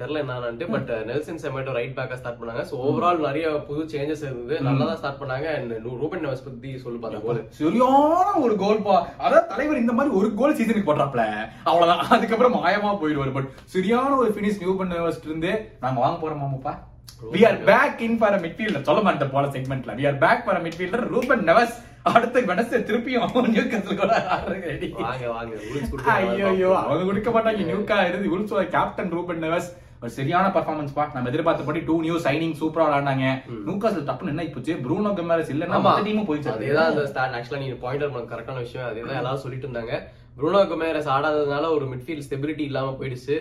தெரியல என்னன்னு பட் <laughs> நெல்சன் செம்மேட்டோ ரைட் பேக்கா ஸ்டார்ட் பண்ணாங்க. சோ ஓவரால் நிறைய புது சேஞ்சஸ் இருந்தது. நல்லா தான் ஸ்டார்ட் பண்ணாங்க. அண்ட் ரூபன் நெவஸ் பத்தி சொல்லு பாருங்க கோல் சரியான ஒரு கோல் பா. அதான் தலைவர் இந்த மாதிரி ஒரு கோல் சீசனுக்கு போடுறாப்ல அவ்வளவுதான். அதுக்கப்புறம் மாயமா போயிடுவாரு. பட் சரியான ஒரு பினிஷ் பண்ண வச்சுட்டு இருந்து நாங்க வாங்க போறோம் மாமாப்பா we are back in for midfielder சொல்ல மாட்டேன் போல செக்மெண்ட்ல we are back for midfielder Ruben Neves. அடுத்த வெனஸ்டே திருப்பியும் நியூ கன்சல் கூட ரெடி வாங்க வாங்க. ரூல்ஸ் ஐயோ அவங்க கொடுக்க மாட்டாங்க. நியூக்கா இருந்து உல்ஸோட கேப்டன் ரூபன் நெவஸ் ஒரு சரியான பர்ஃபார்மன்ஸ் பா. நம்ம எதிர்பார்த்தபடி டூ நியூ சைனிங் சூப்பரா விளையாண்டாங்க. நியூகாஸ்ல டப்புன்னு என்ன போச்சு ப்ரூனோ கெமாரஸ் இல்லன்னா மத்த டீமும் போயிடுச்சு. அதேதான் அந்த ஸ்டார்ட் ஆக்சுவலா நீங்க பாயிண்டர் பண்ண கரெக்டான விஷயம். அதேதான் எல்லாரும் சொல்லிட்டு இருந்தாங்க. ப்ரூனோ குமேரஸ் ஆடாததுனால ஒரு மிட்ஃபீல்ட் ஸ்டெபிலிட்டி இல்லாம போயிடுச்சு.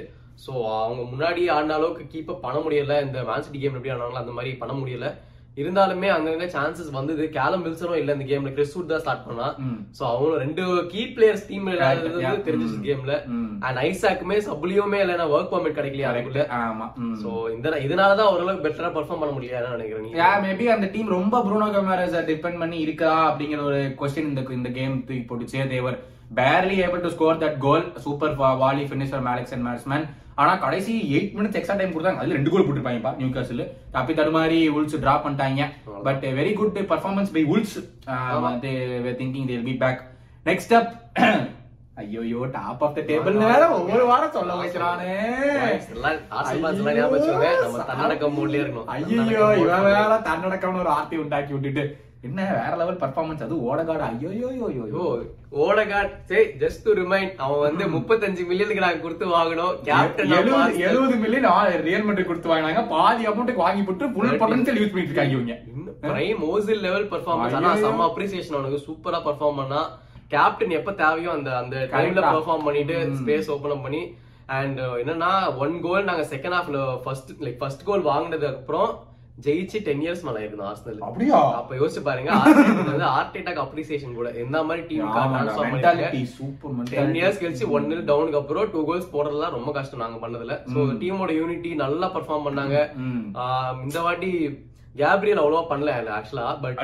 சோ அவங்க முன்னாடி ஆடின அளவுக்கு கீப் அப் பண்ண முடியல. இந்த மேன் சிட்டி கேம் எப்படி ஆனாங்களோ அந்த மாதிரி பண்ண முடியல. இருந்தாலுமே அங்கங்க சான்சஸ் வந்தது கேலம் வில்சனும் இல்ல இந்த கேம்ல கிறிஸ் வுட் தான் ஸ்டார்ட் பண்ணா. சோ அவங்க ரெண்டு கீ பிளேயர்ஸ் டீம் இல்லாதது Yeah. தெரிஞ்சிச்சு. கேம்ல. அண்ட் ஐசாக்குமே சப்ளியுமே இல்லைன்னா ஒர்க் பர்மிட் கிடைக்கலையா அதுக்குள்ள ஆமா. சோ இந்த இதனாலதான் ஓரளவுக்கு பெட்டரா பெர்ஃபார்ம் பண்ண முடியல நினைக்கிறேன் யா மேபி அந்த டீம் ரொம்ப ப்ரூனோ கமாரஸ் டிபெண்ட் பண்ணி இருக்கா அப்படிங்கிற ஒரு கொஸ்டின் இந்த இந்த கேம் தூக்கி போட்டுச்சே they were barely able to score that goal super volley finisher மேலக்ஸ் and மேட்ஸ்மேன் ஆனா கடைசி எயிட் மினிட்ஸ் எக்ஸ்ட்ரா டைம் கொடுத்தாங்க. அதுல ரெண்டு கோல் போட்டுருப்பாங்கப்பா நியூ காசில் தப்பி தடுமாறி உல்ஸ் டிராப் பண்ணிட்டாங்க. But very good performance by Wolves thinking they'll be back next up ஐயோ டாப் ஆஃப் த டேபிள் வேற ஒவ்வொரு வாரம் சொல்ல வைக்கிறானே. தன்னடக்கம் mode-லயே இருக்கணும். ஐயோ இவன். வேற தன்னடக்கம்னு ஒரு ஆர்த்தி உண்டாக்கி விட்டுட்டு. என்ன வேற லெவல் பர்ஃபார்மன்ஸ் அது ஓடகாடு. ஐயோ யோ யோ யோ ஐயோ, ஓடகார்ட் சரி ஜஸ்ட் டு ரிமைண்ட் அவன் வந்து முப்பத்தஞ்சு மில்லியனுக்கு நாங்க கொடுத்து வாங்கணும். கேப்டன் எழுபது மில்லியன் ரியல் மெட்ரிக் கொடுத்து வாங்கினாங்க. பாதி அமௌண்ட்டுக்கு வாங்கி போட்டு ஃபுல் பொட்டன்ஷியல் யூஸ் பண்ணிட்டு இருக்காங்க இவங்க. பிரைம் ஓசில் லெவல் பெர்ஃபார்மன்ஸ் ஆனா. செம்ம அப்ரிசியேஷன் அவனுக்கு. சூப்பரா பெர்ஃபார்ம் பண்ணா. கேப்டன் எப்ப தேவையோ அந்த அந்த டைம்ல. பெர்ஃபார்ம் பண்ணிட்டு. ஸ்பேஸ் ஓபன் பண்ணி அண்ட் என்னன்னா ஒன் கோல் நாங்க செகண்ட் ஹாஃப்ல ஃபர்ஸ்ட் லைக் ஃபர்ஸ்ட் கோல் வாங்கினதுக்கு அப்புறம் ஜெயிச்சு டென் இயர்ஸ் மேல இருந்தோம் ஆர்சனல் அப்படியா அப்ப யோசிச்சு பாருங்க வந்து ஆர்டெட்டாக்கு அப்ரிசியேஷன் கூட எந்த மாதிரி team mentality super ten years கழிச்சு ஒன் நில் டவுனுக்கு அப்புறம் டூ கோல்ஸ் போடுறதுலாம் ரொம்ப கஷ்டம் நாங்க பண்ணதுல சோ டீமோட யூனிட்டி நல்லா பெர்ஃபார்ம் பண்ணாங்க இந்த வாட்டி கேப்ரியல் அவ்வளவா பண்ணல ஆக்சுவலா பட்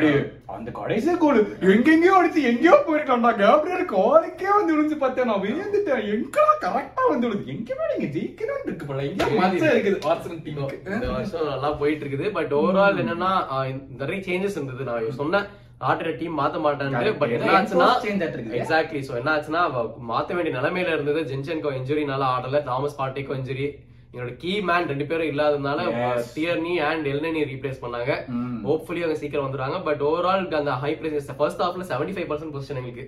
அந்த கடைசி கோல் எங்கெங்கயோ அடிச்சு எங்கேயோ போயிருக்கான்டா கேப்ரியல் கோலுக்கே வந்து விழுந்து பார்த்தேன். நான் விழுந்துட்டேன். எங்கடா கரெக்டா வந்து விழுது எங்கேயுமே நீங்க ஜெயிக்கணும்னு இருக்கு போல? எங்க மச்சம் இருக்குது. ஆர்சனல் டீமுக்கு இந்த வருஷம் நல்லா போயிட்டு இருக்குது பட் ஓவரால் என்னன்னா நிறைய சேஞ்சஸ் இருந்தது. நான் சொன்னேன் ஆட்டுற டீம் மாத்த மாட்டேன்னு. பட் என்ன ஆச்சுன்னா. எக்ஸாக்ட்லி சோ என்ன ஆச்சுன்னா மாத்த வேண்டிய நிலைமையில இருந்தது. ஜென்சன்கோ இன்ஜுரினால ஆடல. தாமஸ் பார்ட்டிக்கோ இன்ஜுரி என்னோட கீ மேன் ரெண்டு பேரும் இல்லாததுனால. டியர்னி அண்ட் எல்னி ரீப்ளேஸ் பண்ணாங்க. ஹோப்ஃபுல்லி அவங்க சீக்கிரம் வந்துருவாங்க பட் ஓவரால் அந்த ஹை பிரைஸ் ஃபர்ஸ்ட் ஹாஃப்ல செவன்டி ஃபைவ் பர்சன்ட் பொசிஷன் எங்களுக்கு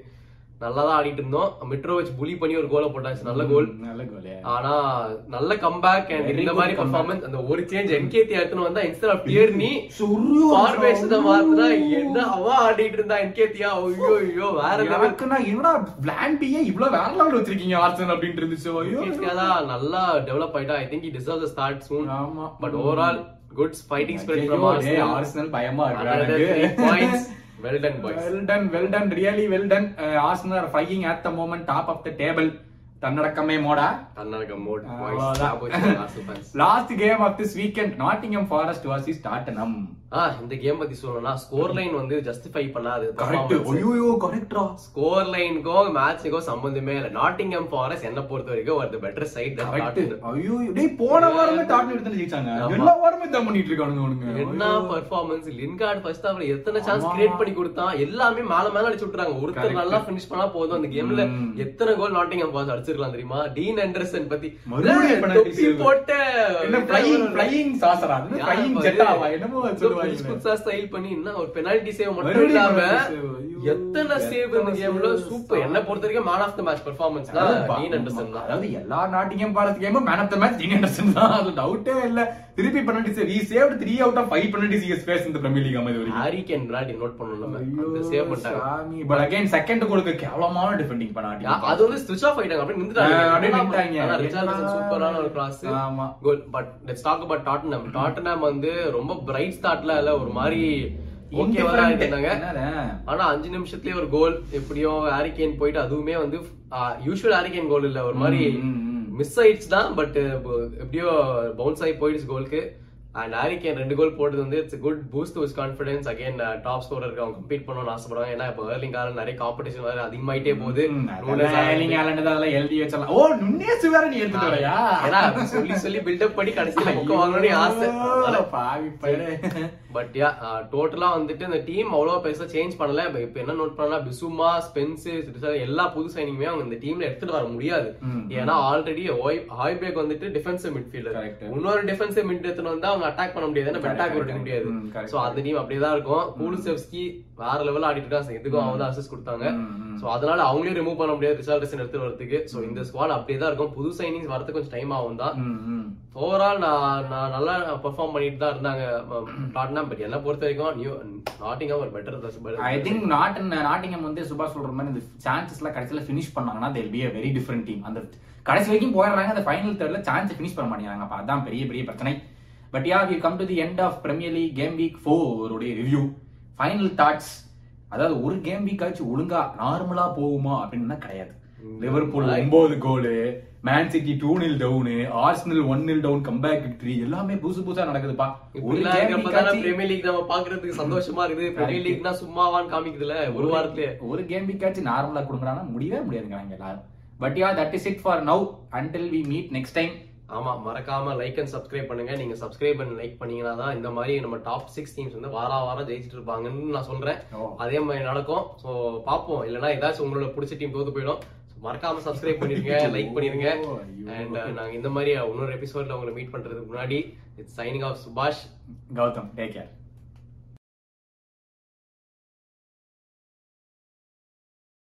நல்லா தான் ஆடிட்டு இருந்தோம். மிட்ரோவிச் புலி பண்ணி ஒரு கோலை போட்டாச்சு. நல்ல கோல் நல்ல கோல் ஆனா நல்ல கம்பேக் அண்ட் இந்த மாதிரி. பர்ஃபார்மன்ஸ் அந்த ஒரு சேஞ்ச் என்கேடி எடுத்துன்னு வந்தா இன்ஸ்டர் ஆஃப் டியர்னி சுர்ரு ஃபார்மேஷன் மாத்துனா என்ன அவா ஆடிட்டு இருந்தா என்கேத்தியா ஐயோ ஐயோ வேற லெவல் எனக்கு நான் என்னடா பிளான் பியே இவ்வளவு வேற லெவல் வச்சிருக்கீங்க ஆர்சனல் அப்படின்ட்டு இருந்துச்சு. ஐயோ. நல்லா டெவலப் ஆயிட்டா. I think deserve the start soon ஆமா. But overall good fighting spirit from Arsenal பயமா இருக்கு points well done boys well done well done really well done Arsenal are fighting at the moment top of the table தன்னடக்கமே Moda? Karnataka mode last game of this weekend Nottingham Forest versus Tottenham இந்த game பத்தி சொல்லணும்னா score line வந்து justify பண்ணாது. Correct ஐயோ கரெக்ட்ரா score லைனுக்கும் மேட்சுக்கும் சம்பந்தமே இல்ல. நாட்டிங்ஹாம் ஃபாரஸ்ட் என்ன பொறுத்த வரைக்கும் ஒரு பெட்டர் சைட் கரெக்ட் ஐயோ டேய் போன வாரமே டாட்டன் எடுத்து ஜெயிச்சாங்க. ஆமா. எல்லா வாரமே தான் பண்ணிட்டு இருக்கானுங்க என்ன பெர்ஃபார்மன்ஸ் லின்கார்ட் ஃபர்ஸ்ட் ஹாஃப்ல எத்தனை சான்ஸ். கிரியேட் பண்ணி கொடுத்தான்? எல்லாமே மேல மேல அடிச்சு விட்டுறாங்க. ஒருத்தர். நல்லா ஃபினிஷ் பண்ணா போதும் அந்த கேம்ல. எத்தனை கோல் நாட்டிங்ஹாம் ஃபாரஸ்ட் அடிச்சிருக்கலாம் தெரியுமா? டீன் ஆண்டர்சன் பத்தி. மறுபடியும். போட்ட என்ன ஃப்ளையிங் ஃப்ளையிங் சாசரா? அது யார் ஃப்ளையிங் பாரு? ஜெட்டாவா என்னமோ ஸ்டைல் பண்ணி என்ன ஒரு பெனால்டி சேவ் மட்டும் இல்லாம எத்தனை சேவ் இந்த கேம்ல. சூப்பர் என்ன பொறுத்த வரைக்கும் man of the match performance தான். டீன் ஆண்டர்சன் தான். அதாவது எல்லா நாட்டிங்கம் பாரத் கேமும் man of the match Dean Anderson தான். அது டவுட்டே இல்ல. திருப்பி penalty save he saved 3 out of 5 penalties he has face in the Premier League அமை வரைக்கும். ஹாரி கேன் பிராடி நோட் பண்ணணும் நம்ம. அந்த சேவ் பண்ணிட்டாங்க சாமி. பட் அகைன் செகண்ட் கோலுக்கு கேவலமான டிஃபெண்டிங் பண்ணாட்டி அது வந்து ஸ்விட்ச் ஆஃப் ஆயிட்டாங்க. அப்படியே நின்னுட்டாங்க அப்படியே நின்னுட்டாங்க. ஆனா ரிச்சார்ட்சன்? சூப்பரான ஒரு கிராஸ் ஆமா. Goal but let's talk about Tottenham Tottenham வந்து ரொம்ப பிரைட் ஸ்டார்ட்ல இல்ல ஒரு மாதிரி ஆனா அஞ்சு நிமிஷத்துலயே ஒரு கோல் எப்படியோ ஹாரிகேன் போயிட்டு அதுவுமே வந்து யூஷுவல் ஹாரிகேன் கோல் இல்ல. ஒரு மாதிரி. மிஸ் ஆயிடுச்சு தான் பட் எப்படியோ பவுன்ஸ் ஆகி போயிடுச்சு கோலுக்கு அண்ட் ஹாரிகேன் ரெண்டு கோல் போட்டது வந்து it's good boost with confidence again top ஸ்கோரருக்கு அவங்க கம்பீட் பண்ணணும்னு ஆசைப்படுவாங்க. ஏன்னா இப்போ ஏர்லிங் காலம் நிறைய காம்படிஷன் வேற அதிகமாயிட்டே போகுது. நூனஸ் எர்லிங் ஹாலண்ட் அதெல்லாம் எழுதி வச்சலாம் ஓ நுண்ணேசு வேற நீ எடுத்துட்டு வரையா சொல்லி சொல்லி பில்டப் பண்ணி கடைசியில புக்க வாங்கணும்னு ஆசை. பாவி பையனே. பட் யா டோட்டலா வந்துட்டு இந்த டீம் அவ்வளவு பெருசா சேஞ்ச் பண்ணல இப்ப என்ன நோட் பண்ணா பிசுமா ஸ்பென்ஸ் எல்லா புது சைனிங்குமே அவங்க இந்த டீம்ல எடுத்துட்டு வர முடியாது. ஏன்னா ஆல்ரெடி ஹாய்பேக் வந்துட்டு டிஃபென்சிவ் மிட்ஃபீல்டர். இன்னொரு டிஃபென்சிவ் மிட் எடுத்துட்டு வந்தா அவங்க அட்டாக் பண்ண முடியாது பெட்டாக் correct. எடுக்க முடியாது. சோ அந்த டீம் அப்படியே தான் இருக்கும் கூலுசெவ்ஸ்கி வேற லெவல்ல ஆடிட்டு இருக்கான் இதுக்கும் அவங்க தான் அசிஸ்ட் கொடுத்தாங்க. சோ அதனால அவங்களே ரிமூவ் பண்ண முடியாது. ரிசால்டேஷன் எடுத்து வரதுக்கு சோ இந்த ஸ்குவாட் அப்படியே தான் இருக்கும். புது சைனிங்ஸ் வரதுக்கு கொஞ்சம் டைம் ஆகும் தான். ஓவரால் நான் நான் நல்லா பெர்ஃபார்ம் பண்ணிட்டு தான் இருந்தாங்க. டாட்னம் பட் என்ன பொறுத்த வரைக்கும் நியூ நாட்டிங்காம் ஒரு better I think not Nottingham வந்து சுபாஷ் சொல்ற மாதிரி இந்த சான்சஸ் எல்லாம் கடைசியில ஃபினிஷ் பண்ணாங்கன்னா they'll be a very different team அந்த கடைசி வரைக்கும் போயிடுறாங்க. அந்த ஃபைனல் தேர்ட்ல சான்ஸ் ஃபினிஷ் பண்ண மாட்டேங்கிறாங்க. அப்ப அதான் பெரிய பெரிய பிரச்சனை. But yeah we come to the end of Premier League game week four உடைய ரிவ்யூ ஃபைனல் தாட்ஸ் அதாவது ஒரு கேம் வீக் ஆச்சு ஒழுங்கா நார்மலா போகுமா அப்படின்னா கிடையாது. லிவர்பூல் ஒன்பது goal Man City two nil down Arsenal one nil down comeback victory எல்லாமே புதுசு புதுசா நடக்குதுப்பா. ஒரு பிரீமியர் லீக் நம்ம பாக்குறதுக்கு சந்தோஷமா இருக்குது. பிரீமியர் லீக்னா சும்மாவான்னு காமிக்குதுல ஒரு வாரத்திலே ஒரு கேம் வீக் ஆச்சு நார்மலா கொடுக்குறானா முடியவே முடியாதுங்க எல்லாரும். But yeah that is it for now until we meet next time ஆமா மறக்காம லைக் அண்ட் சப்ஸ்கிரைப் பண்ணுங்க. நீங்க சப்ஸ்கிரைப் பண்ணி லைக் பண்ணீங்கன்னா தான் இந்த மாதிரி நம்ம டாப் சிக்ஸ் டீம்ஸ் வந்து வார வாரம் ஜெயிச்சிட்டு இருப்பாங்கன்னு நான் சொல்றேன். ஓ. அதே மாதிரி நடக்கும். சோ பாப்போம் இல்லனா ஏதாச்சும் உங்களோட பிடிச்ச டீம் தோத்து போயிடும். மறக்காம சப்ஸ்கிரைப் பண்ணிருங்க <laughs> லைக் பண்ணிருங்க. அண்ட் நாங்க இந்த மாதிரி இன்னொரு எபிசோட்ல உங்களை மீட் பண்றதுக்கு முன்னாடி it's signing off Subash Gautham take care